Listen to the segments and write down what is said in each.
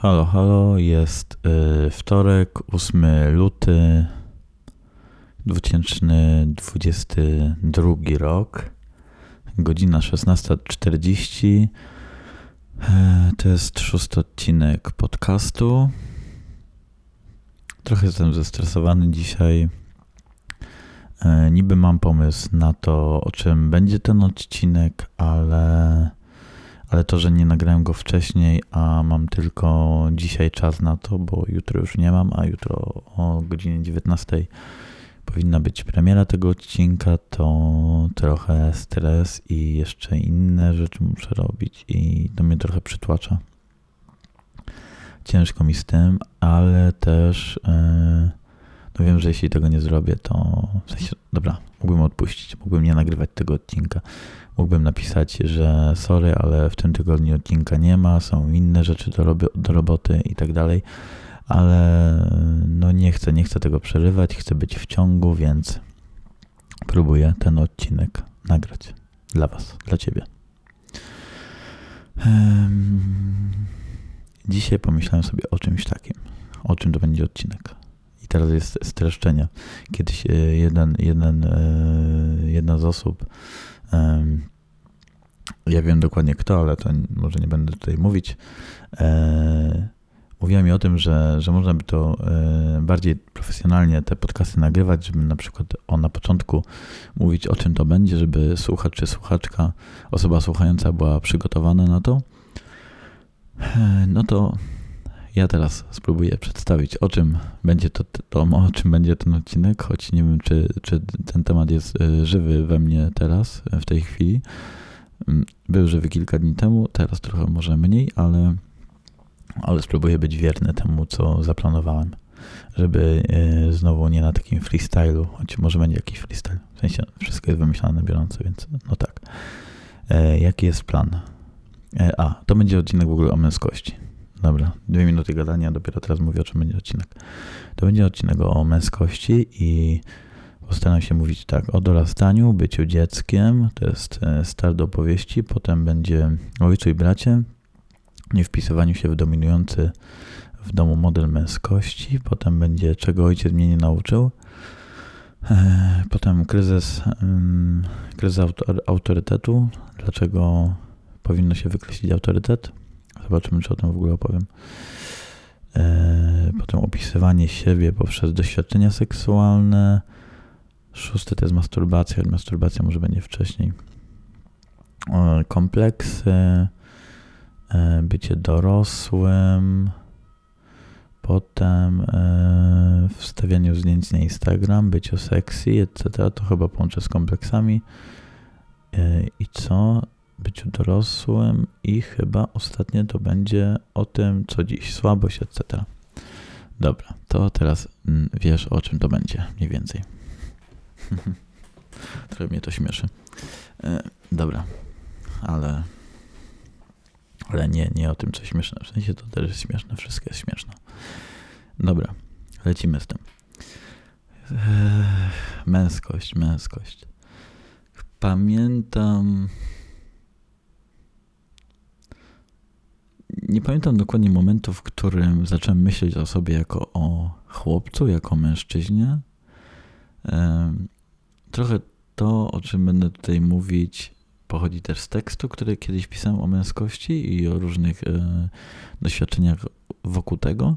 Halo, halo, jest y, wtorek, 8 luty 2022 rok, godzina 16.40. E, to jest szósty odcinek podcastu. Trochę jestem zestresowany dzisiaj. E, niby mam pomysł na to, o czym będzie ten odcinek, ale ale to, że nie nagrałem go wcześniej, a mam tylko dzisiaj czas na to, bo jutro już nie mam, a jutro o godzinie 19 powinna być premiera tego odcinka, to trochę stres i jeszcze inne rzeczy muszę robić i to mnie trochę przytłacza. Ciężko mi z tym, ale też yy, no wiem, że jeśli tego nie zrobię, to w sensie, dobra, mógłbym odpuścić, mógłbym nie nagrywać tego odcinka, Mógłbym napisać, że sorry, ale w tym tygodniu odcinka nie ma, są inne rzeczy do, do roboty i tak dalej, ale no nie chcę, nie chcę tego przerywać, chcę być w ciągu, więc próbuję ten odcinek nagrać dla Was, dla Ciebie. Dzisiaj pomyślałem sobie o czymś takim, o czym to będzie odcinek. I teraz jest streszczenie. Kiedyś e, jeden, jeden, e, jedna z osób ja wiem dokładnie kto, ale to może nie będę tutaj mówić. E, mówiła mi o tym, że, że można by to e, bardziej profesjonalnie te podcasty nagrywać, żeby na przykład o na początku mówić o czym to będzie, żeby słuchacz czy słuchaczka, osoba słuchająca była przygotowana na to. E, no to ja teraz spróbuję przedstawić, o czym będzie to, to, o czym będzie ten odcinek, choć nie wiem, czy, czy ten temat jest żywy we mnie teraz, w tej chwili. Mm, był żywy kilka dni temu, teraz trochę może mniej, ale, ale spróbuję być wierny temu, co zaplanowałem. Żeby e, znowu nie na takim freestylu, choć może będzie jakiś freestyle. W sensie wszystko jest wymyślane na bieżąco, więc no tak. E, jaki jest plan? E, a, to będzie odcinek w ogóle o męskości. Dobra, dwie minuty gadania, dopiero teraz mówię o czym będzie odcinek. To będzie odcinek o męskości i Postaram się mówić tak o dorastaniu, byciu dzieckiem, to jest e, start do opowieści, potem będzie ojcu i bracie, nie wpisywaniu się w dominujący w domu model męskości, potem będzie czego ojciec mnie nie nauczył, e, potem kryzys, kryzys autorytetu, dlaczego powinno się wykreślić autorytet, zobaczymy czy o tym w ogóle opowiem. E, potem opisywanie siebie poprzez doświadczenia seksualne, Szósty to jest masturbacja, masturbacja może będzie wcześniej. Kompleksy, e, bycie dorosłym, potem e, wstawianie zdjęć na Instagram, bycie sexy, etc. To chyba połączę z kompleksami. E, I co? Byciu dorosłym i chyba ostatnie to będzie o tym, co dziś, słabość, etc. Dobra, to teraz mm, wiesz o czym to będzie mniej więcej. Trochę mnie to śmieszy. E, dobra, ale, ale nie, nie o tym, co śmieszne. W sensie to też jest śmieszne, wszystko jest śmieszne. Dobra, lecimy z tym. E, męskość, męskość. Pamiętam. Nie pamiętam dokładnie momentu, w którym zacząłem myśleć o sobie jako o chłopcu, jako mężczyźnie. Trochę to, o czym będę tutaj mówić, pochodzi też z tekstu, który kiedyś pisałem o męskości i o różnych e, doświadczeniach wokół tego.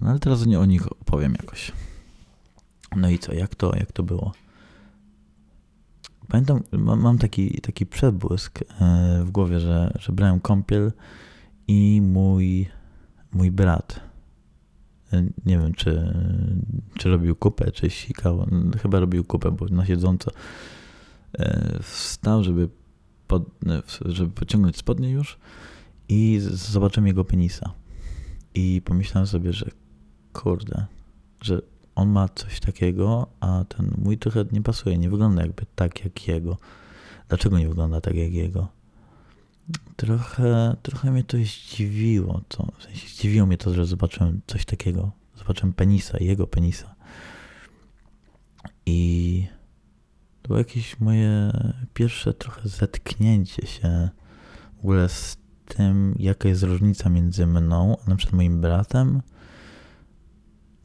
No ale teraz nie o nich opowiem jakoś. No i co, jak to, jak to było? Pamiętam, mam, taki, taki przebłysk e, w głowie, że, że brałem kąpiel i mój, mój brat nie wiem, czy, czy robił kupę, czy sikał. Chyba robił kupę, bo na siedząco e, wstał, żeby, pod, żeby pociągnąć spodnie już i zobaczyłem jego penisa. I pomyślałem sobie, że kurde, że on ma coś takiego, a ten mój trochę nie pasuje, nie wygląda jakby tak jak jego. Dlaczego nie wygląda tak jak jego? Trochę, trochę mnie to zdziwiło. To, w sensie zdziwiło mnie to, że zobaczyłem coś takiego. Zobaczyłem penisa, jego penisa. I to było jakieś moje pierwsze trochę zetknięcie się w ogóle z tym, jaka jest różnica między mną, a na przykład moim bratem.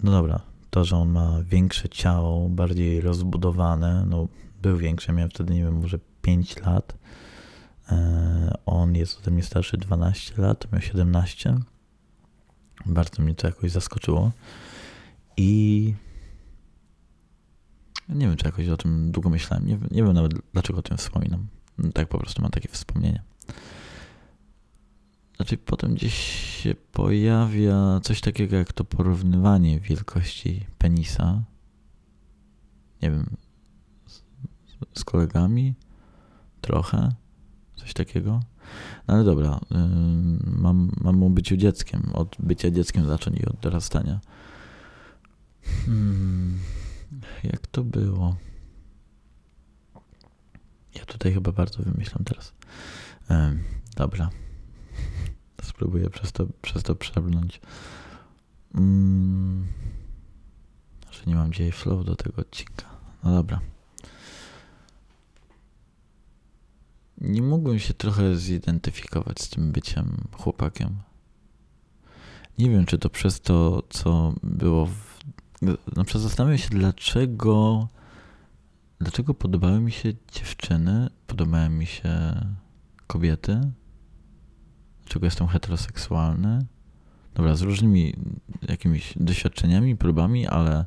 No dobra, to, że on ma większe ciało, bardziej rozbudowane, no był większy, miałem wtedy, nie wiem, może 5 lat. E, on jest ode mnie starszy 12 lat, miał 17. Bardzo mnie to jakoś zaskoczyło. I nie wiem, czy jakoś o tym długo myślałem. Nie, nie wiem nawet, dlaczego o tym wspominam. Tak po prostu mam takie wspomnienia. Znaczy, potem gdzieś się pojawia coś takiego jak to porównywanie wielkości penisa. Nie wiem, z, z kolegami trochę, coś takiego. No ale dobra, yy, mam, mam o byciu dzieckiem, od bycia dzieckiem zacząć i od dorastania. Hmm, jak to było? Ja tutaj chyba bardzo wymyślam teraz. Dobra. Spróbuję przez to, przez to przebrnąć. Hmm, że nie mam dzisiaj flow do tego odcinka. No dobra. nie mógłbym się trochę zidentyfikować z tym byciem chłopakiem. Nie wiem, czy to przez to, co było w... Na przykład zastanawiam się, dlaczego dlaczego podobały mi się dziewczyny, podobały mi się kobiety, dlaczego jestem heteroseksualny. Dobra, z różnymi jakimiś doświadczeniami, próbami, ale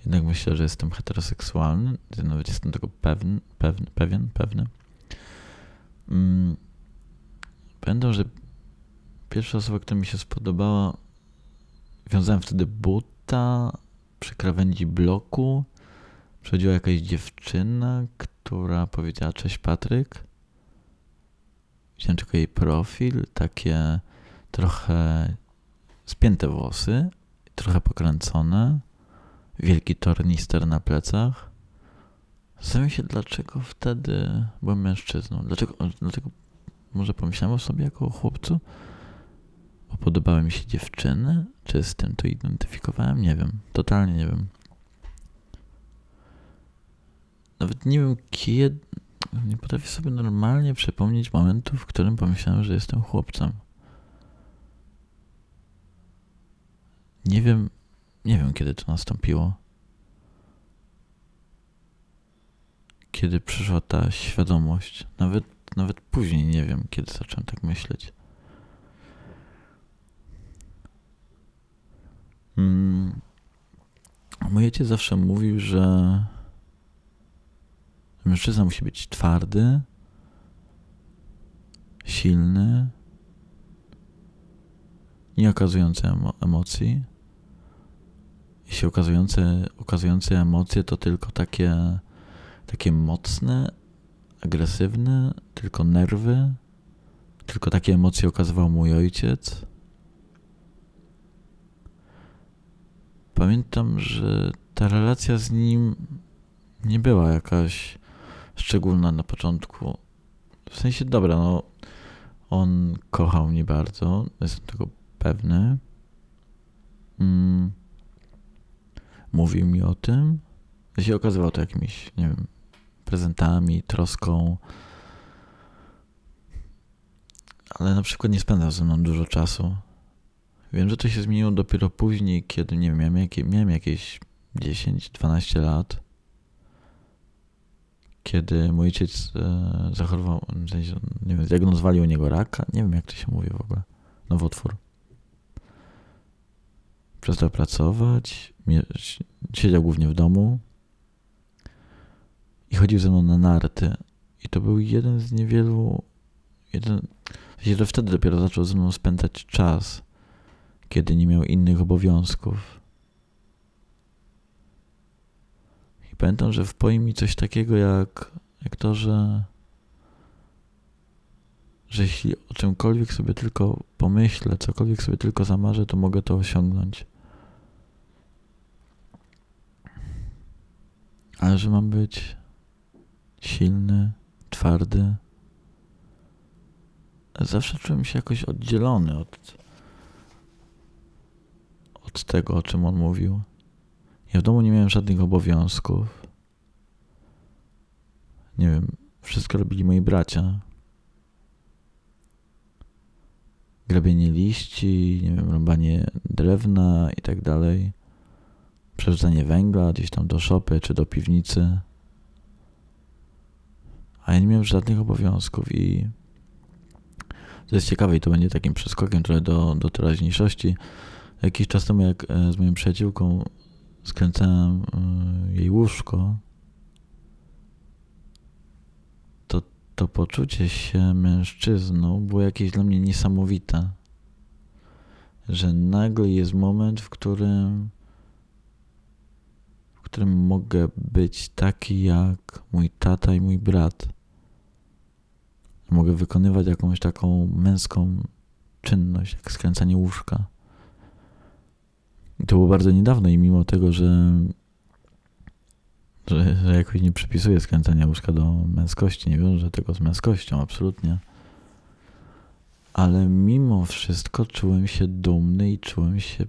jednak myślę, że jestem heteroseksualny. Nawet jestem tego pewny, pewny, pewien, pewny. Mm, pamiętam, że pierwsza osoba, która mi się spodobała, wiązałem wtedy buta przy krawędzi bloku. Przychodziła jakaś dziewczyna, która powiedziała cześć Patryk. Widziałem tylko jej profil, takie trochę spięte włosy, trochę pokręcone, wielki tornister na plecach. Zastanawiam się, dlaczego wtedy byłem mężczyzną. Dlaczego, dlaczego może pomyślałem o sobie jako o chłopcu? Bo podobały mi się dziewczyny? Czy z tym to identyfikowałem? Nie wiem. Totalnie nie wiem. Nawet nie wiem kiedy... Nie potrafię sobie normalnie przypomnieć momentu, w którym pomyślałem, że jestem chłopcem. Nie wiem, nie wiem kiedy to nastąpiło. kiedy przyszła ta świadomość. Nawet, nawet później nie wiem, kiedy zacząłem tak myśleć. Mój ojciec zawsze mówił, że mężczyzna musi być twardy, silny, nie okazujący emocji. Jeśli okazujące, okazujące emocje to tylko takie takie mocne, agresywne, tylko nerwy, tylko takie emocje okazywał mój ojciec. Pamiętam, że ta relacja z nim nie była jakaś szczególna na początku. W sensie, dobra, no, on kochał mnie bardzo, jestem tego pewny. Mm. Mówił mi o tym. Się okazywał to jakimś, nie wiem, prezentami, troską. Ale na przykład nie spędzał ze mną dużo czasu. Wiem, że to się zmieniło dopiero później, kiedy nie wiem, miałem, jakie, miałem jakieś 10-12 lat. Kiedy mój ojciec e, zachorował, nie wiem, zdiagnozowali u niego raka. Nie wiem, jak to się mówi w ogóle. Nowotwór. Przestał pracować, siedział głównie w domu, i chodził ze mną na narty. I to był jeden z niewielu. Jeden, że wtedy dopiero zaczął ze mną spędzać czas, kiedy nie miał innych obowiązków. I pamiętam, że wpoi mi coś takiego jak, jak to, że, że jeśli o czymkolwiek sobie tylko pomyślę, cokolwiek sobie tylko zamarzę, to mogę to osiągnąć. Ale że mam być silny, twardy. Zawsze czułem się jakoś oddzielony od, od tego, o czym on mówił. Ja w domu nie miałem żadnych obowiązków. Nie wiem, wszystko robili moi bracia. grabienie liści, nie wiem, rąbanie drewna i tak dalej, przerzucanie węgla gdzieś tam do szopy czy do piwnicy. A ja nie miałem żadnych obowiązków i to jest ciekawe i to będzie takim przeskokiem trochę do, do teraźniejszości. Jakiś czas temu, jak e, z moją przyjaciółką skręcałem e, jej łóżko, to to poczucie się mężczyzną było jakieś dla mnie niesamowite. Że nagle jest moment, w którym w którym mogę być taki jak mój tata i mój brat. Mogę wykonywać jakąś taką męską czynność, jak skręcanie łóżka. I to było bardzo niedawno i mimo tego, że, że, że jakoś nie przypisuję skręcania łóżka do męskości, nie wiążę tego z męskością, absolutnie. Ale mimo wszystko czułem się dumny i czułem się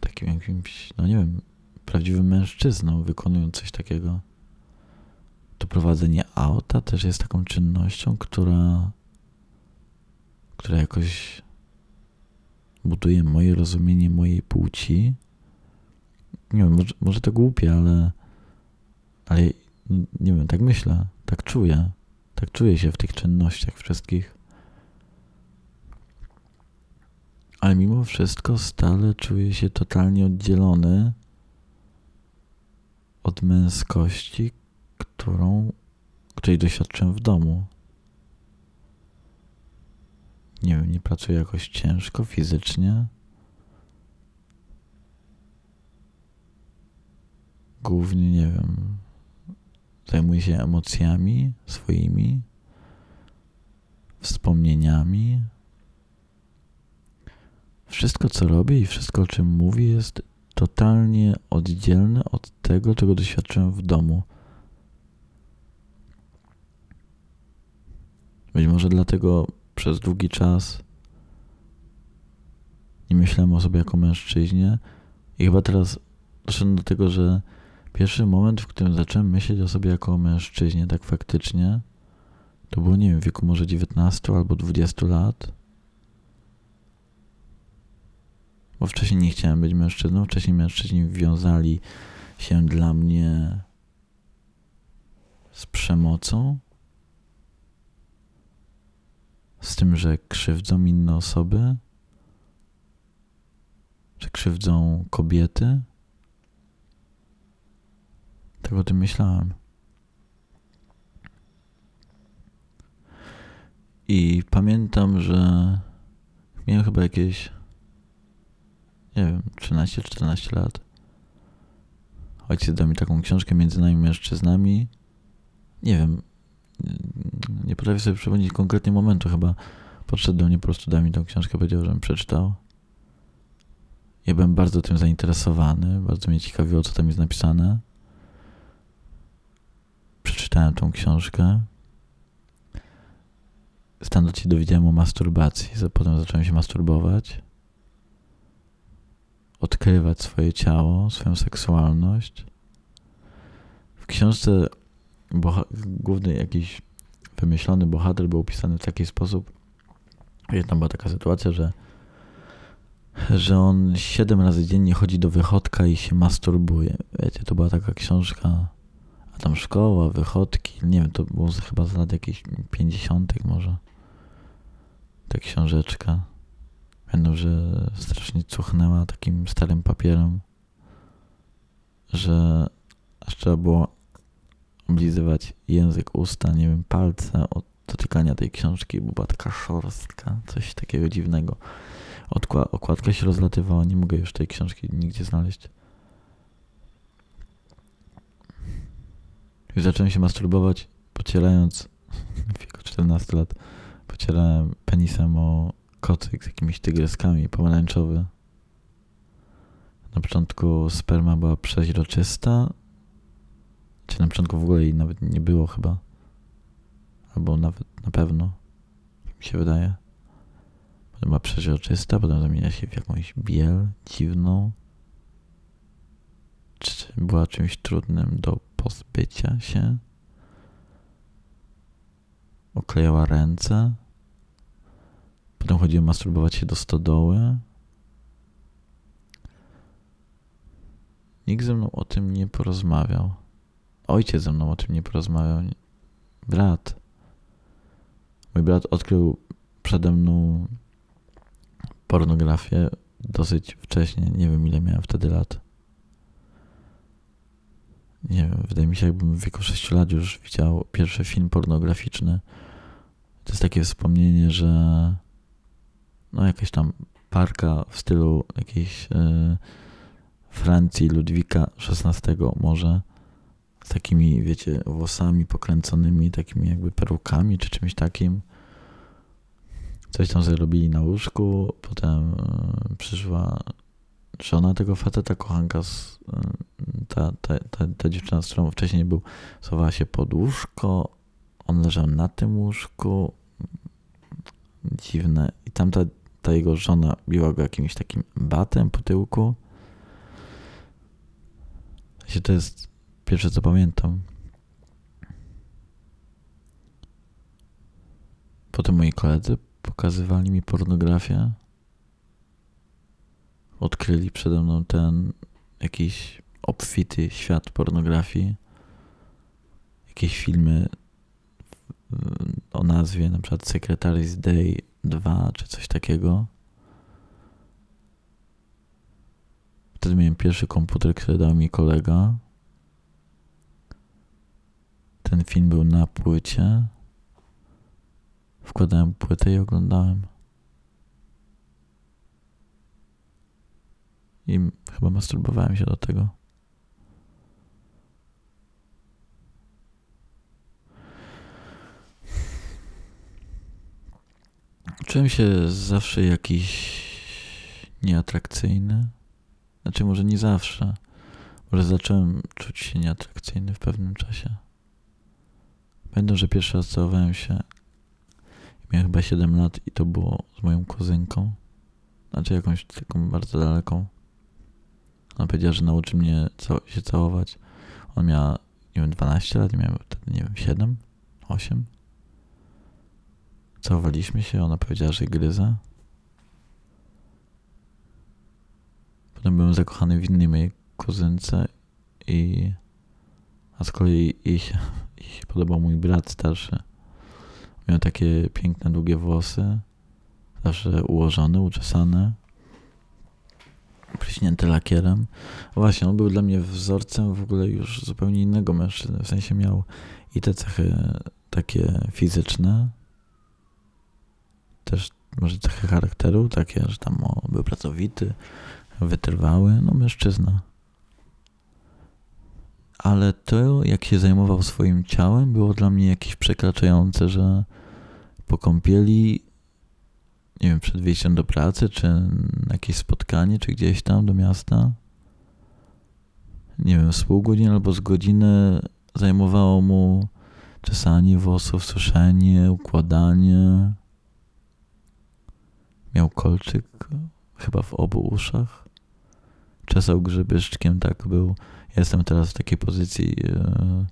takim jakimś, no nie wiem, prawdziwym mężczyzną, wykonując coś takiego. To prowadzenie auta też jest taką czynnością, która, która jakoś buduje moje rozumienie mojej płci. Nie wiem, może, może to głupie, ale, ale nie wiem, tak myślę, tak czuję. Tak czuję się w tych czynnościach wszystkich. Ale mimo wszystko stale czuję się totalnie oddzielony od męskości, którą, której doświadczyłem w domu. Nie wiem, nie pracuję jakoś ciężko fizycznie. Głównie, nie wiem, zajmuję się emocjami swoimi, wspomnieniami. Wszystko, co robię i wszystko, o czym mówię, jest totalnie oddzielne od tego, czego doświadczyłem w domu. Być może dlatego przez długi czas. Nie myślałem o sobie jako mężczyźnie. I chyba teraz doszedłem do tego, że pierwszy moment, w którym zacząłem myśleć o sobie jako o mężczyźnie, tak faktycznie, to było, nie wiem, w wieku może 19 albo 20 lat. Bo wcześniej nie chciałem być mężczyzną, wcześniej mężczyźni wiązali się dla mnie z przemocą, z tym, że krzywdzą inne osoby, że krzywdzą kobiety. Tak o tym myślałem. I pamiętam, że miałem chyba jakieś, nie wiem, 13-14 lat. Ojciec dał mi taką książkę między nami mężczyznami. Nie wiem, nie potrafię sobie przypomnieć konkretnie momentu, chyba podszedł do mnie, po prostu dał mi tą książkę, powiedział, żebym przeczytał. Ja byłem bardzo tym zainteresowany, bardzo mnie ciekawiło, co tam jest napisane. Przeczytałem tą książkę. Stanąć się dowiedziałem o masturbacji, potem zacząłem się masturbować, odkrywać swoje ciało, swoją seksualność. W książce główny jakiś wymyślony bohater był opisany w taki sposób, że tam była taka sytuacja, że że on siedem razy dziennie chodzi do wychodka i się masturbuje. Wiecie, to była taka książka, a tam szkoła, wychodki, nie wiem, to było chyba z lat jakichś pięćdziesiątych może. Ta książeczka. Pamiętam, że strasznie cuchnęła takim starym papierem, że aż trzeba było oblizywać język, usta, nie wiem, palce od dotykania tej książki, taka szorstka, coś takiego dziwnego. Odkła okładka się rozlatywała, nie mogę już tej książki nigdzie znaleźć. Już zacząłem się masturbować, pocierając w wieku 14 lat, pocierałem penisem o kocyk z jakimiś tygreskami, pomarańczowy. Na początku sperma była przeźroczysta, czy na początku w ogóle jej nawet nie było chyba. Albo nawet na pewno. Mi się wydaje. Potem była przeźroczysta, potem zamienia się w jakąś biel dziwną. Czy była czymś trudnym do pozbycia się. Oklejała ręce. Potem chodziłem masturbować się do stodoły. Nikt ze mną o tym nie porozmawiał. Ojciec ze mną o tym nie porozmawiał. Brat. Mój brat odkrył przede mną pornografię dosyć wcześnie. Nie wiem, ile miałem wtedy lat. Nie wiem, wydaje mi się, jakbym w wieku 6 lat już widział pierwszy film pornograficzny. To jest takie wspomnienie, że no jakaś tam parka w stylu jakiejś yy, Francji Ludwika XVI może takimi, wiecie, włosami pokręconymi, takimi jakby perukami czy czymś takim. Coś tam zrobili na łóżku, potem yy, przyszła żona tego faceta, kochanka, z, yy, ta, ta, ta, ta dziewczyna, z którą wcześniej był, schowała się pod łóżko, on leżał na tym łóżku, dziwne. I tamta ta jego żona biła go jakimś takim batem po tyłku. To jest pierwsze, co pamiętam. Potem moi koledzy pokazywali mi pornografię. Odkryli przede mną ten jakiś obfity świat pornografii. Jakieś filmy o nazwie na przykład Secretary's Day 2 czy coś takiego. Wtedy miałem pierwszy komputer, który dał mi kolega. Ten film był na płycie. Wkładałem płytę i oglądałem. I chyba masturbowałem się do tego. Czułem się zawsze jakiś nieatrakcyjny. Znaczy, może nie zawsze. Może zacząłem czuć się nieatrakcyjny w pewnym czasie. Pamiętam, że pierwszy raz całowałem się. Miałem chyba 7 lat i to było z moją kuzynką. Znaczy jakąś taką bardzo daleką. Ona powiedziała, że nauczy mnie się całować. Ona miała, nie wiem, 12 lat, ja miałem wtedy, nie wiem, 7, 8. Całowaliśmy się, ona powiedziała, że gryza. Potem byłem zakochany w innej mojej kuzynce i... A z kolei jej jej się podobał mój brat starszy. Miał takie piękne, długie włosy. Zawsze ułożone, uczesane. Pryśnięte lakierem. Właśnie, on był dla mnie wzorcem w ogóle już zupełnie innego mężczyzny. W sensie miał i te cechy takie fizyczne, też może cechy charakteru, takie, że tam był pracowity, wytrwały, no mężczyzna. Ale to, jak się zajmował swoim ciałem, było dla mnie jakieś przekraczające, że po kąpieli, nie wiem, przed wyjściem do pracy, czy na jakieś spotkanie, czy gdzieś tam do miasta, nie wiem, z pół godziny albo z godziny zajmowało mu czesanie włosów, suszenie, układanie, Miał kolczyk chyba w obu uszach. Czesał grzybyszczkiem, tak był. Jestem teraz w takiej pozycji, e,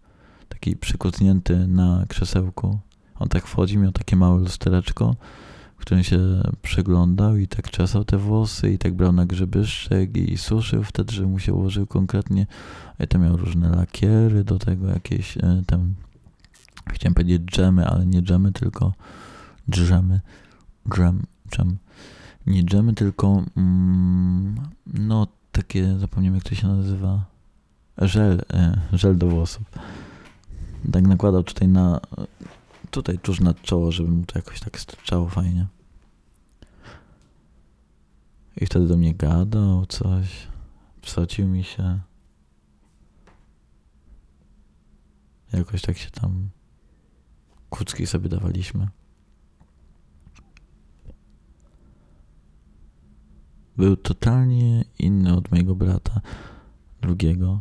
taki przykucnięty na krzesełku. On tak wchodzi, miał takie małe lustereczko, w którym się przyglądał i tak czesał te włosy i tak brał na grzybyszczek i suszył wtedy, że mu się ułożył konkretnie. I to miał różne lakiery, do tego jakieś e, tam, chciałem powiedzieć dżemy, ale nie dżemy, tylko dżemy, dżem, dżem nie dżemy, tylko mm, no takie, zapomniałem jak to się nazywa, żel, e, żel do włosów. Tak nakładał tutaj na, tutaj tuż nad czoło, żeby mu to jakoś tak styczało fajnie. I wtedy do mnie gadał coś, psocił mi się. Jakoś tak się tam kucki sobie dawaliśmy. Był totalnie inny od mojego brata drugiego.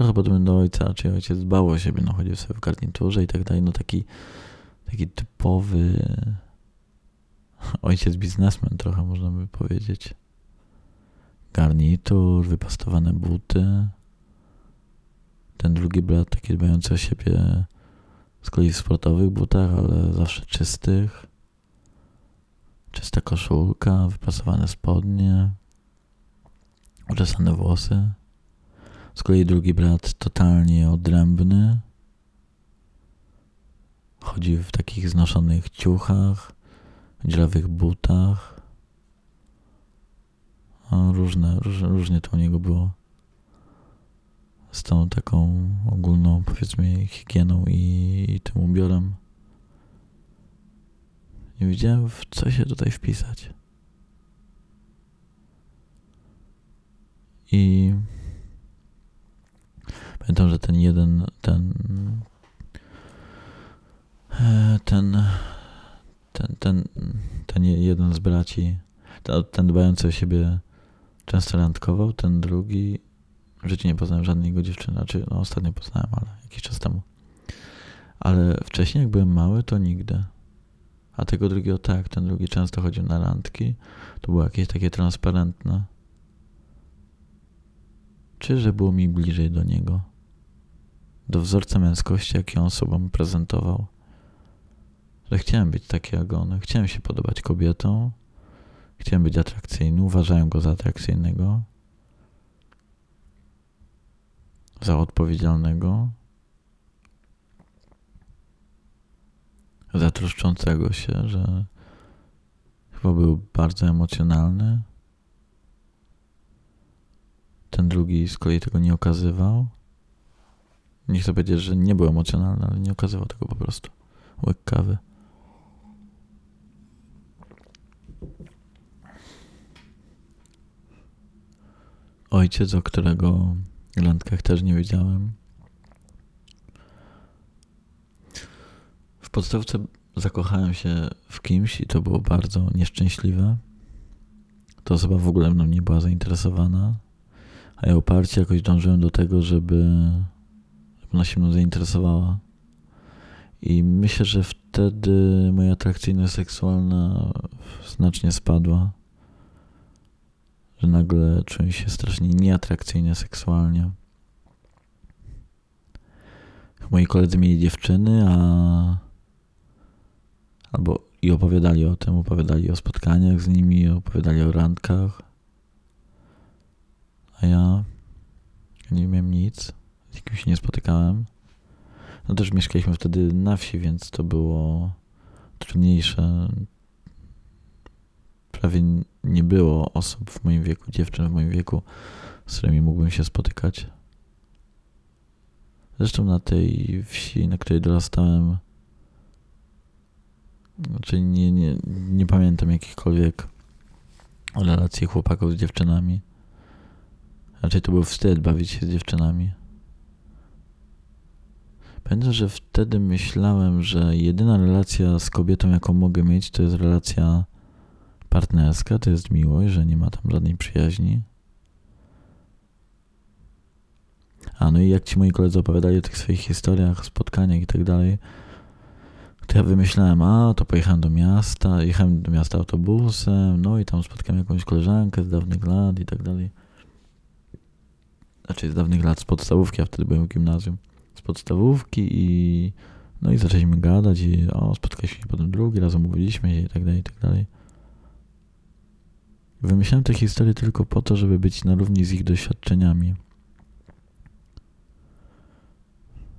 Trochę podobny do ojca, czyli ojciec dbał o siebie, no chodził sobie w garniturze i tak dalej, no taki, taki typowy ojciec biznesmen trochę można by powiedzieć. Garnitur, wypastowane buty. Ten drugi brat taki dbający o siebie z kolei w sportowych butach, ale zawsze czystych. Czysta koszulka, wyprasowane spodnie, uczesane włosy. Z kolei drugi brat totalnie odrębny. Chodzi w takich znoszonych ciuchach, dziurawych butach. No, różne, różne, różnie to u niego było. Z tą taką ogólną, powiedzmy, higieną i, i tym ubiorem. Nie wiedziałem, w co się tutaj wpisać. I pamiętam, że ten jeden, ten, e, ten, ten, ten, ten braci, ten dbający o siebie często randkował, ten drugi w życiu nie poznałem żadnej jego dziewczyny, znaczy no ostatnio poznałem, ale jakiś czas temu. Ale wcześniej jak byłem mały, to nigdy. A tego drugiego tak, ten drugi często chodził na randki. To było jakieś takie transparentne. Czy że było mi bliżej do niego? Do wzorca męskości, jaki on sobą prezentował. Że chciałem być taki jak on. Chciałem się podobać kobietom. Chciałem być atrakcyjny. Uważałem go za atrakcyjnego. Za odpowiedzialnego. zatroszczącego się, że chyba był bardzo emocjonalny. Ten drugi z kolei tego nie okazywał. Nie chcę powiedzieć, że nie był emocjonalny, ale nie okazywał tego po prostu. Łyk kawy. Ojciec, o którego randkach też nie wiedziałem, W podstawce zakochałem się w kimś i to było bardzo nieszczęśliwe. To osoba w ogóle mną nie była zainteresowana, a ja uparcie jakoś dążyłem do tego, żeby ona się mną zainteresowała. I myślę, że wtedy moja atrakcyjność seksualna znacznie spadła. Że nagle czułem się strasznie nieatrakcyjny seksualnie. Moi koledzy mieli dziewczyny, a Albo i opowiadali o tym, opowiadali o spotkaniach z nimi, opowiadali o randkach. A ja nie miałem nic, z nikim się nie spotykałem. No też mieszkaliśmy wtedy na wsi, więc to było trudniejsze. Prawie nie było osób w moim wieku, dziewczyn w moim wieku, z którymi mógłbym się spotykać. Zresztą na tej wsi, na której dorastałem, znaczy nie, nie, nie pamiętam jakichkolwiek relacji chłopaków z dziewczynami. Raczej to był wstyd bawić się z dziewczynami. Pamiętam, że wtedy myślałem, że jedyna relacja z kobietą, jaką mogę mieć, to jest relacja partnerska, to jest miłość, że nie ma tam żadnej przyjaźni. A no i jak ci moi koledzy opowiadali o tych swoich historiach, spotkaniach i tak dalej, to ja wymyślałem, a to pojechałem do miasta, jechałem do miasta autobusem, no i tam spotkałem jakąś koleżankę z dawnych lat i tak dalej. Znaczy z dawnych lat, z podstawówki, a wtedy byłem w gimnazjum. Z podstawówki i no i zaczęliśmy gadać i o, spotkaliśmy się potem drugi raz, omówiliśmy się i tak dalej, i tak dalej. Wymyślałem te historie tylko po to, żeby być na równi z ich doświadczeniami.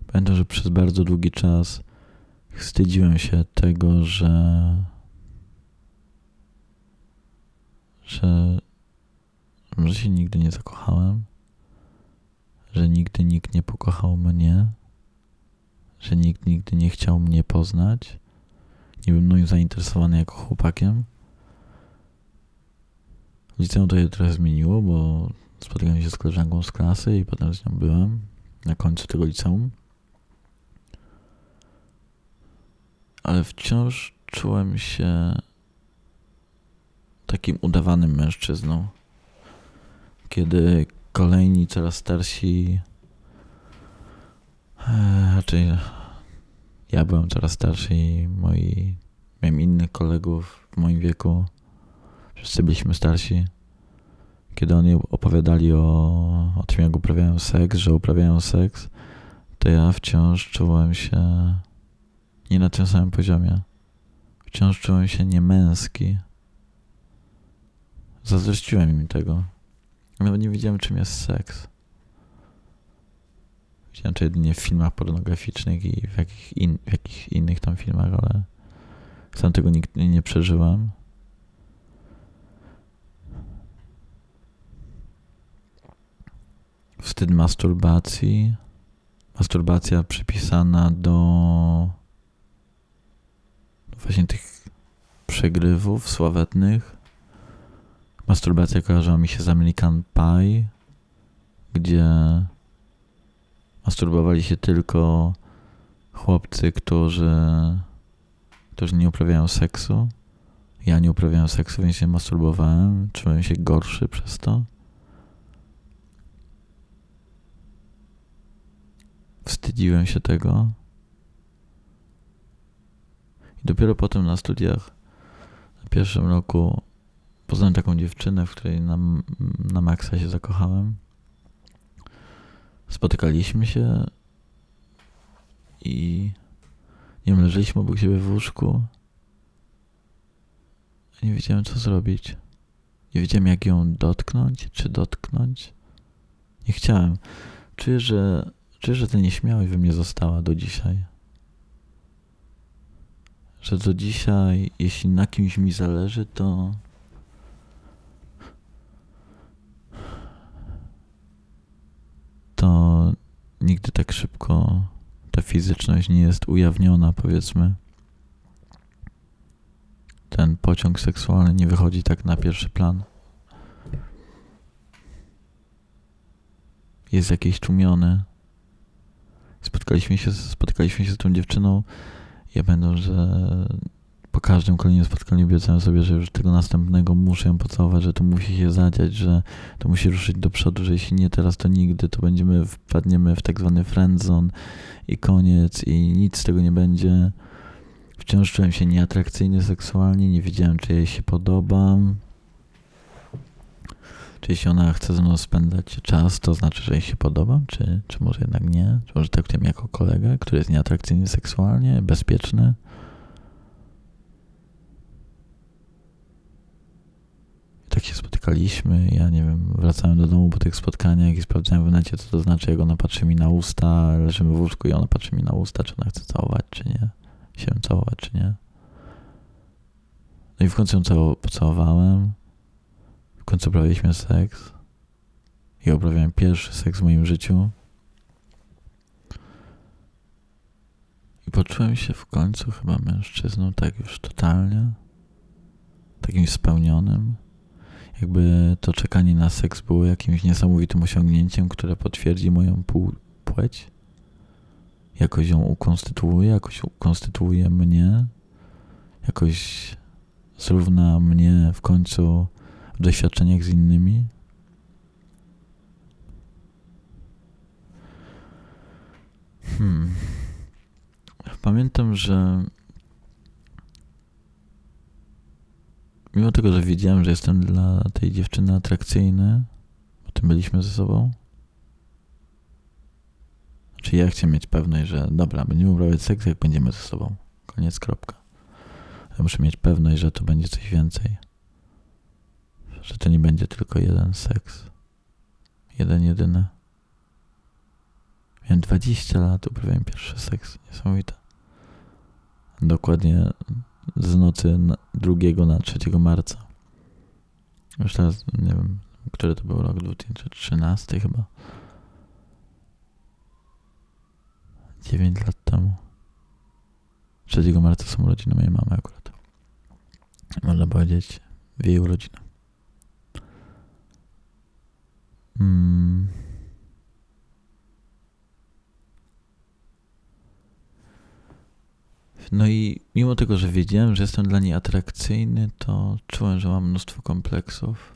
Pamiętam, że przez bardzo długi czas wstydziłem się tego, że że, że się nigdy nie zakochałem, że nigdy nikt nie pokochał mnie, że nikt nigdy nie chciał mnie poznać, nie był mną zainteresowany jako chłopakiem. Liceum to się trochę zmieniło, bo spotykałem się z koleżanką z klasy i potem z nią byłem na końcu tego liceum. ale wciąż czułem się takim udawanym mężczyzną. Kiedy kolejni, coraz starsi, e, raczej ja byłem coraz starszy i moi, miałem innych kolegów w moim wieku, wszyscy byliśmy starsi. Kiedy oni opowiadali o, o tym, jak uprawiają seks, że uprawiają seks, to ja wciąż czułem się nie na tym samym poziomie. Wciąż czułem się niemęski. Zazdrościłem im tego. Nawet nie wiedziałem, czym jest seks. Widziałem to jedynie w filmach pornograficznych i w, jakich in, w jakichś innych tam filmach, ale sam tego nigdy nie przeżyłem. Wstyd masturbacji. Masturbacja przypisana do właśnie tych przegrywów sławetnych. Masturbacja kojarzyła mi się z American Pie, gdzie masturbowali się tylko chłopcy, którzy, którzy nie uprawiają seksu. Ja nie uprawiałem seksu, więc się masturbowałem. Czułem się gorszy przez to. Wstydziłem się tego. I dopiero potem na studiach, w pierwszym roku, poznałem taką dziewczynę, w której na, na maksa się zakochałem. Spotykaliśmy się i nie wiem, leżeliśmy obok siebie w łóżku. Nie wiedziałem, co zrobić. Nie wiedziałem, jak ją dotknąć, czy dotknąć. Nie chciałem. Czuję, że, czuję, że ta nieśmiałość we mnie została do dzisiaj. Że do dzisiaj, jeśli na kimś mi zależy, to to nigdy tak szybko ta fizyczność nie jest ujawniona, powiedzmy. Ten pociąg seksualny nie wychodzi tak na pierwszy plan. Jest jakieś tłumione. Spotkaliśmy się, spotkaliśmy się z tą dziewczyną. Ja będę, że po każdym kolejnym spotkaniu obiecałem sobie, że już tego następnego muszę ją pocałować, że to musi się zadziać, że to musi ruszyć do przodu, że jeśli nie teraz, to nigdy, to będziemy, wpadniemy w tak zwany friendzone i koniec i nic z tego nie będzie. Wciąż czułem się nieatrakcyjny seksualnie, nie wiedziałem, czy jej się podobam. Czy jeśli ona chce ze mną spędzać czas, to znaczy, że jej się podobam, czy, czy może jednak nie? Czy może traktujemy jako kolegę, który jest nieatrakcyjny seksualnie, bezpieczny? tak się spotykaliśmy. Ja nie wiem, wracałem do domu po tych spotkaniach i sprawdzałem w necie, co to znaczy, jak ona patrzy mi na usta, leżymy w łóżku i ona patrzy mi na usta, czy ona chce całować, czy nie. Się całować, czy nie. No i w końcu ją pocałowałem. W końcu uprawiliśmy seks. I uprawiałem pierwszy seks w moim życiu. I poczułem się w końcu chyba mężczyzną tak już totalnie. Takim spełnionym jakby to czekanie na seks było jakimś niesamowitym osiągnięciem, które potwierdzi moją płeć. Jakoś ją ukonstytuuje, jakoś ukonstytuuje mnie, jakoś zrówna mnie w końcu doświadczeniach z innymi. Hmm. Pamiętam, że mimo tego, że wiedziałem, że jestem dla tej dziewczyny atrakcyjny, o tym byliśmy ze sobą. Znaczy ja chcę mieć pewność, że dobra, będziemy uprawiać seks, jak będziemy ze sobą. Koniec, kropka. Ja muszę mieć pewność, że to będzie coś więcej. Że to nie będzie tylko jeden seks. Jeden, jedyny. Miałem 20 lat, uprawiałem pierwszy seks. Niesamowite. Dokładnie z nocy 2 na 3 marca. Już teraz nie wiem, który to był rok, 2013 chyba. 9 lat temu. 3 marca są urodziny mojej mamy akurat. Można powiedzieć w jej urodziny. Mm. No i mimo tego, że wiedziałem, że jestem dla niej atrakcyjny, to czułem, że mam mnóstwo kompleksów.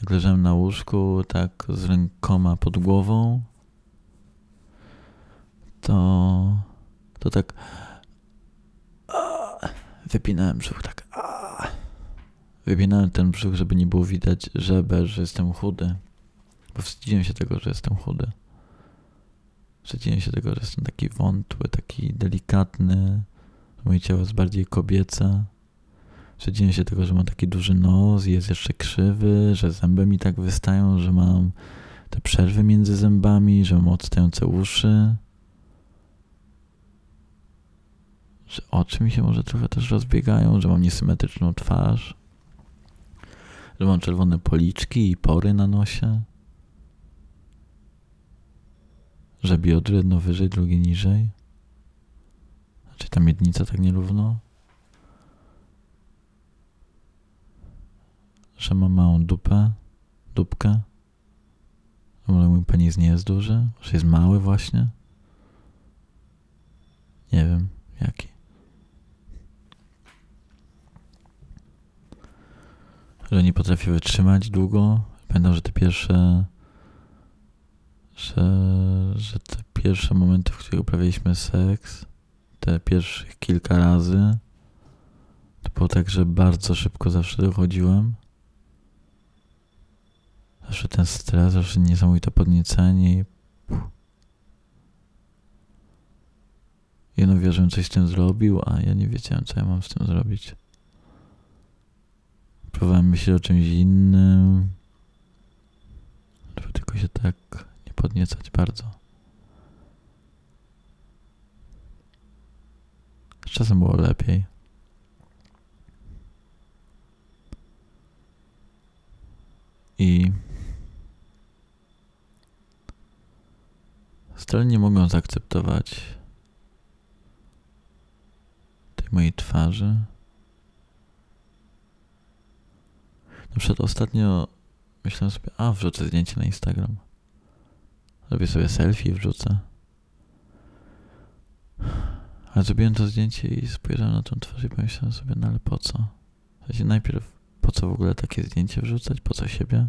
Jak leżałem na łóżku, tak z rękoma pod głową, to, to tak wypinałem brzuch, tak wypinałem ten brzuch, żeby nie było widać żeber, że jestem chudy, bo wstydziłem się tego, że jestem chudy. Przecinam się tego, że jestem taki wątły, taki delikatny. Moje ciało jest bardziej kobiece. Przecinam się tego, że mam taki duży nos, jest jeszcze krzywy, że zęby mi tak wystają, że mam te przerwy między zębami, że mam odstające uszy. Że oczy mi się może trochę też rozbiegają, że mam niesymetryczną twarz. Że mam czerwone policzki i pory na nosie. Że biodry jedno wyżej, drugie niżej. Znaczy ta miednica tak nierówno. Że mam małą dupę, dupkę. Ale mój penis nie jest duży, że jest mały właśnie. Nie wiem, jaki. Że nie potrafię wytrzymać długo. Pamiętam, że te pierwsze że, że te pierwsze momenty, w których uprawialiśmy seks, te pierwszych kilka razy, to było tak, że bardzo szybko zawsze dochodziłem. Zawsze ten stres, zawsze niesamowite podniecenie Jedno wie, żebym coś z tym zrobił, a ja nie wiedziałem, co ja mam z tym zrobić. Próbowałem myśleć o czymś innym, żeby tylko się tak podniecać bardzo. Z czasem było lepiej. I stale nie mogą zaakceptować tej mojej twarzy. Na przykład ostatnio myślałem sobie, a wrzucę zdjęcie na Instagram. Zrobię sobie selfie i wrzucę. Ale zrobiłem to zdjęcie i spojrzałem na tą twarz i pomyślałem sobie, no ale po co? W sensie najpierw po co w ogóle takie zdjęcie wrzucać? Po co siebie?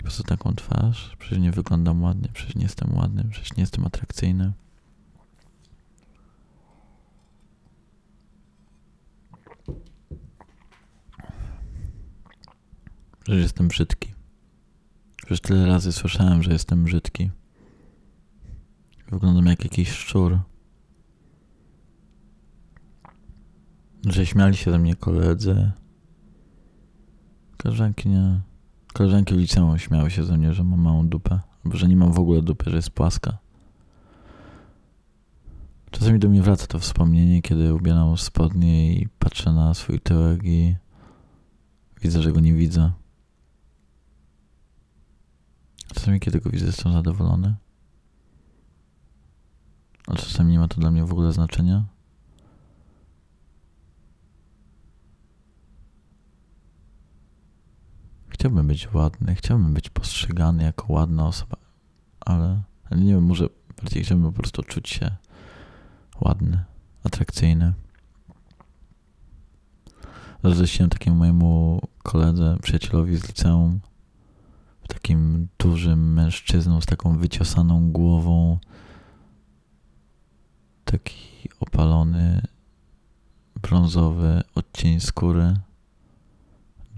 I po co taką twarz? Przecież nie wyglądam ładnie, przecież nie jestem ładny, przecież nie jestem atrakcyjny. Przecież jestem brzydki. Już tyle razy słyszałem, że jestem brzydki. Wyglądam jak jakiś szczur. Że śmiali się ze mnie koledzy. Koleżanki nie. Koleżanki w liceum śmiały się ze mnie, że mam małą dupę. Albo że nie mam w ogóle dupy, że jest płaska. Czasami do mnie wraca to wspomnienie, kiedy ubieram spodnie i patrzę na swój tyłek i widzę, że go nie widzę. Czasami, kiedy go widzę, jestem zadowolony. A czasami nie ma to dla mnie w ogóle znaczenia. Chciałbym być ładny, chciałbym być postrzegany jako ładna osoba, ale, ale nie wiem, może bardziej chciałbym po prostu czuć się ładny, atrakcyjny. Zazdrościłem takiemu mojemu koledze, przyjacielowi z liceum, takim dużym mężczyzną z taką wyciosaną głową, taki opalony, brązowy odcień skóry,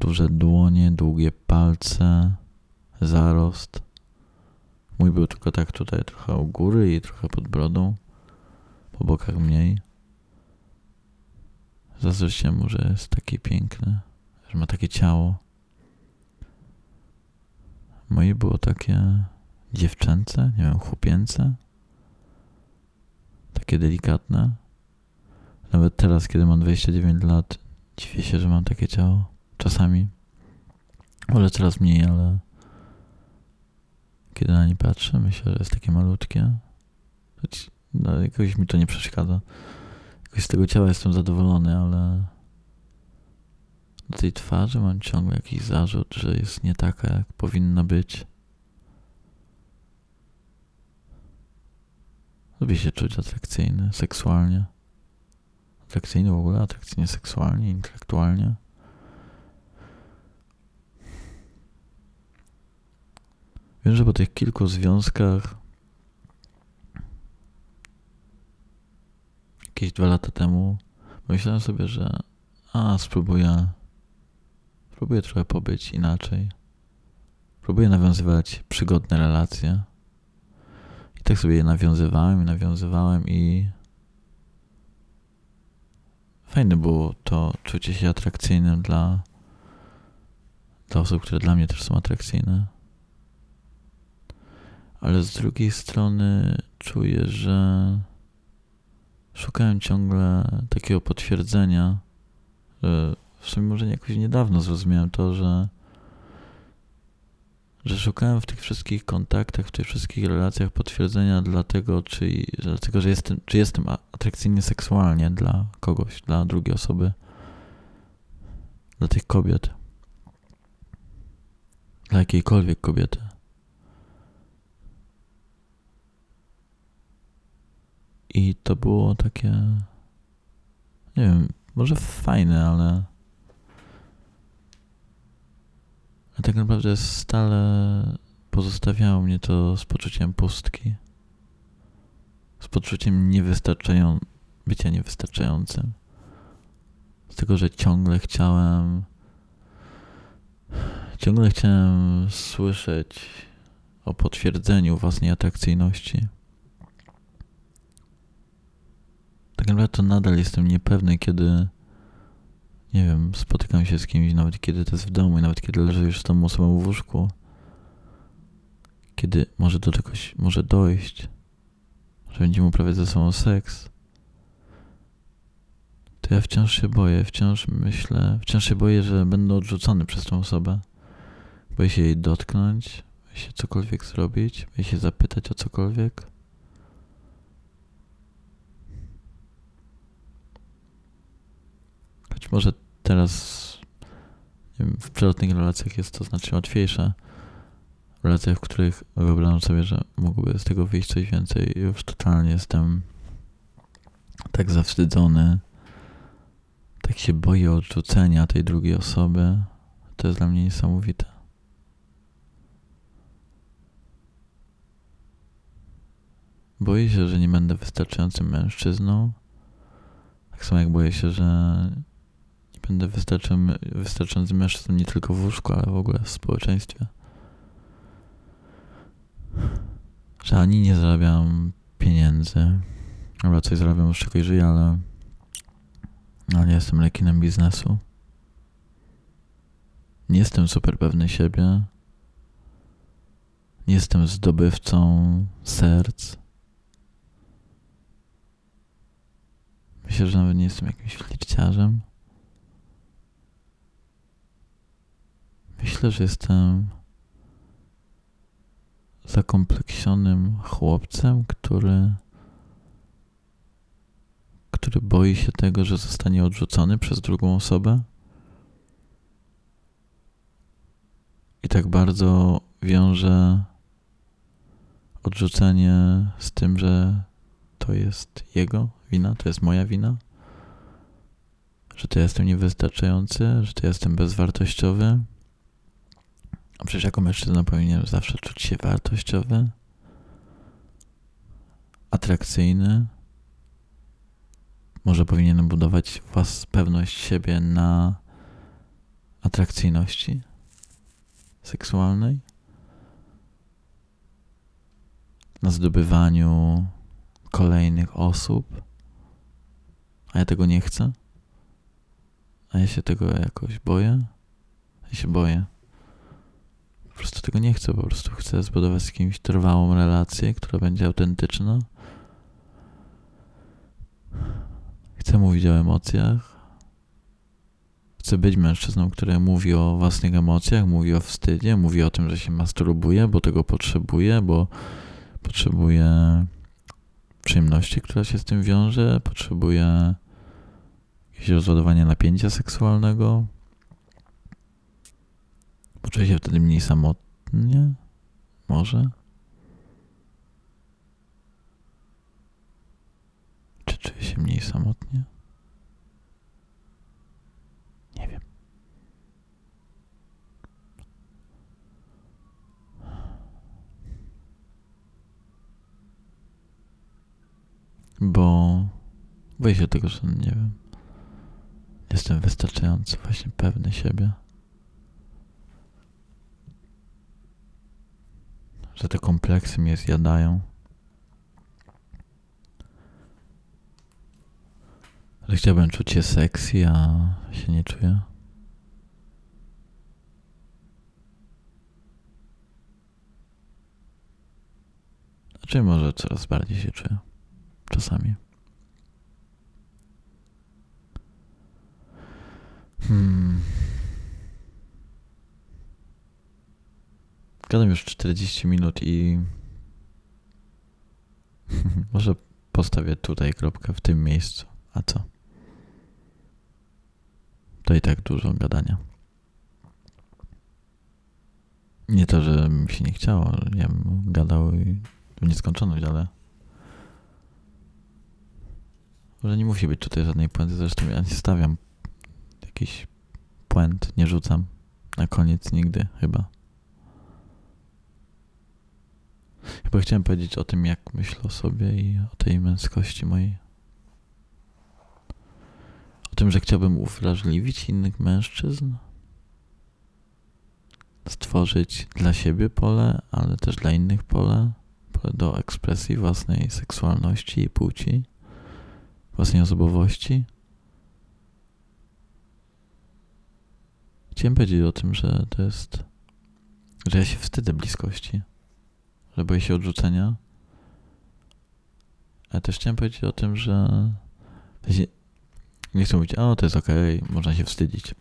duże dłonie, długie palce, zarost. Mój był tylko tak tutaj trochę u góry i trochę pod brodą, po bokach mniej. Zazdrościłem mu, że jest taki piękny, że ma takie ciało. Moje było takie dziewczęce, nie wiem, chłopięce, takie delikatne. Nawet teraz, kiedy mam 29 lat, dziwię się, że mam takie ciało. Czasami. Może coraz mniej, ale kiedy na nie patrzę, myślę, że jest takie malutkie. No, jakoś mi to nie przeszkadza. Jakoś z tego ciała jestem zadowolony, ale do tej twarzy mam ciągle jakiś zarzut, że jest nie taka, jak powinna być. Lubię się czuć atrakcyjny seksualnie. Atrakcyjny w ogóle, atrakcyjnie seksualnie, intelektualnie. Wiem, że po tych kilku związkach jakieś dwa lata temu myślałem sobie, że a spróbuję Próbuję trochę pobyć inaczej. Próbuję nawiązywać przygodne relacje. tak sobie je nawiązywałem i nawiązywałem i fajne było to czucie się atrakcyjnym dla, dla osób, które dla mnie też są atrakcyjne. Ale z drugiej strony czuję, że szukałem ciągle takiego potwierdzenia, że w sumie może jakoś niedawno zrozumiałem to, że że szukałem w tych wszystkich kontaktach, w tych wszystkich relacjach potwierdzenia dlatego, czy, dlatego, że jestem, czy jestem atrakcyjny seksualnie dla kogoś, dla drugiej osoby, dla tych kobiet, dla jakiejkolwiek kobiety. I to było takie, nie wiem, może fajne, ale A tak naprawdę stale pozostawiało mnie to z poczuciem pustki. Z poczuciem niewystarczają, bycia niewystarczającym. Z tego, że ciągle chciałem. Ciągle chciałem słyszeć o potwierdzeniu własnej atrakcyjności. Tak naprawdę to nadal jestem niepewny, kiedy nie wiem, spotykam się z kimś, nawet kiedy to jest w domu i nawet kiedy leżę już z tą osobą w łóżku, kiedy może do czegoś może dojść, że będziemy uprawiać ze sobą seks, to ja wciąż się boję, wciąż myślę, wciąż się boję, że będę odrzucony przez tą osobę. Boję się jej dotknąć, boję się cokolwiek zrobić, boję się zapytać o cokolwiek. Choć może teraz wiem, w przelotnych relacjach jest to znacznie łatwiejsze. W relacjach, w których wyobrażam sobie, że mogłoby z tego wyjść coś więcej, już totalnie jestem tak zawstydzony, tak się boję odrzucenia tej drugiej osoby. To jest dla mnie niesamowite. Boję się, że nie będę wystarczającym mężczyzną. Tak samo jak boję się, że będę wystarczającym, mężczyzną nie tylko w łóżku, ale w ogóle w społeczeństwie. Że ani nie zarabiam pieniędzy, albo coś zarabiam, z czego żyję, ale, nie jestem lekinem biznesu. Nie jestem super pewny siebie. Nie jestem zdobywcą serc. Myślę, że nawet nie jestem jakimś flirciarzem. Myślę, że jestem zakompleksionym chłopcem, który, który boi się tego, że zostanie odrzucony przez drugą osobę. I tak bardzo wiąże odrzucenie z tym, że to jest jego wina, to jest moja wina, że to ja jestem niewystarczający, że to ja jestem bezwartościowy. A przecież jako mężczyzna powinienem zawsze czuć się wartościowy, atrakcyjny. Może powinienem budować was pewność siebie na atrakcyjności seksualnej, na zdobywaniu kolejnych osób, a ja tego nie chcę, a ja się tego jakoś boję. Ja się boję prostu tego nie chcę, po prostu chcę zbudować z kimś trwałą relację, która będzie autentyczna. Chcę mówić o emocjach. Chcę być mężczyzną, który mówi o własnych emocjach, mówi o wstydzie, mówi o tym, że się masturbuje, bo tego potrzebuje, bo potrzebuje przyjemności, która się z tym wiąże, potrzebuje jakiegoś rozładowania napięcia seksualnego, Poczuję się wtedy mniej samotnie? Może? Czy czuję się mniej samotnie? Nie wiem. Bo boję się tego, że nie wiem. Jestem wystarczająco właśnie pewny siebie. że te kompleksy mnie zjadają. Że chciałbym czuć się sexy, a się nie czuję. Znaczy może coraz bardziej się czuję. Czasami. Hmm. Gadam już 40 minut i może postawię tutaj kropkę w tym miejscu. A co? To i tak dużo gadania. Nie to, że mi się nie chciało, ja bym gadał w nieskończoność, ale że nie musi być tutaj żadnej puenty, zresztą ja nie stawiam jakiś puent, nie rzucam na koniec nigdy chyba. Chyba chciałem powiedzieć o tym, jak myślę o sobie i o tej męskości mojej. O tym, że chciałbym uwrażliwić innych mężczyzn. Stworzyć dla siebie pole, ale też dla innych pole. Pole do ekspresji własnej seksualności i płci, własnej osobowości. Chciałem powiedzieć o tym, że to jest, że ja się wstydzę bliskości że boję się odrzucenia. Ale też chciałem powiedzieć o tym, że nie chcę mówić, o to jest okej, okay, można się wstydzić.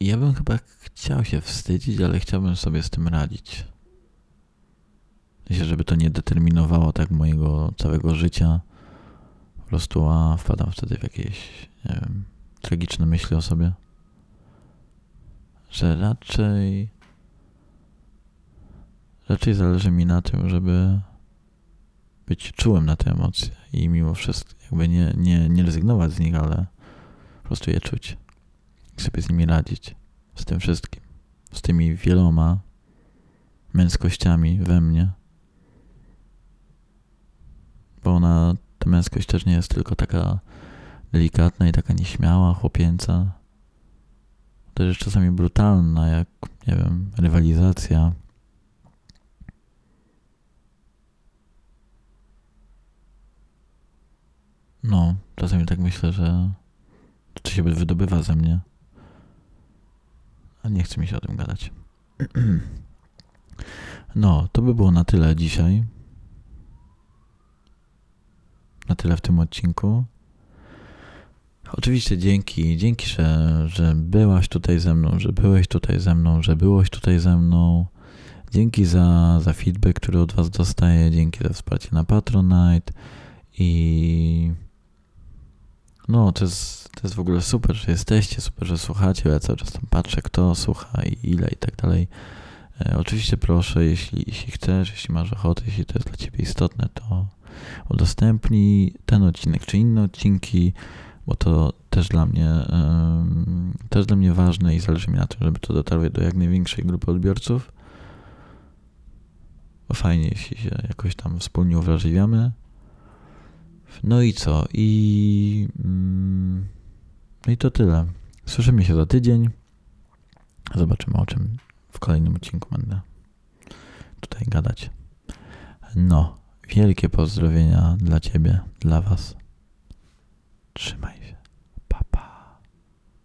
Ja bym chyba chciał się wstydzić, ale chciałbym sobie z tym radzić. Myślę, żeby to nie determinowało tak mojego całego życia. Po prostu, a wpadam wtedy w jakieś, nie wiem, tragiczne myśli o sobie. Że raczej Raczej zależy mi na tym, żeby być czułym na te emocje i mimo wszystko jakby nie, nie, nie rezygnować z nich, ale po prostu je czuć sobie z nimi radzić. Z tym wszystkim. Z tymi wieloma męskościami we mnie. Bo ona, ta męskość też nie jest tylko taka delikatna i taka nieśmiała, chłopięca. Też jest czasami brutalna, jak, nie wiem, rywalizacja No, czasami tak myślę, że to się wydobywa ze mnie. A nie chce mi się o tym gadać. No, to by było na tyle dzisiaj. Na tyle w tym odcinku. Oczywiście dzięki, dzięki, że, że byłaś tutaj ze mną, że byłeś tutaj ze mną, że byłeś tutaj ze mną. Dzięki za, za feedback, który od Was dostaję, dzięki za wsparcie na Patronite i no, to jest, to jest w ogóle super, że jesteście, super, że słuchacie. Ja cały czas tam patrzę, kto słucha i ile i tak dalej. E, oczywiście proszę, jeśli, jeśli chcesz, jeśli masz ochotę, jeśli to jest dla Ciebie istotne, to udostępnij ten odcinek czy inne odcinki, bo to też dla mnie też dla mnie ważne i zależy mi na tym, żeby to dotarło do jak największej grupy odbiorców. Fajnie, jeśli się jakoś tam wspólnie uwrażliwiamy. No i co? I, mm, no i to tyle. Słyszymy się za tydzień. Zobaczymy, o czym w kolejnym odcinku będę tutaj gadać. No, wielkie pozdrowienia dla Ciebie, dla Was. Trzymaj się.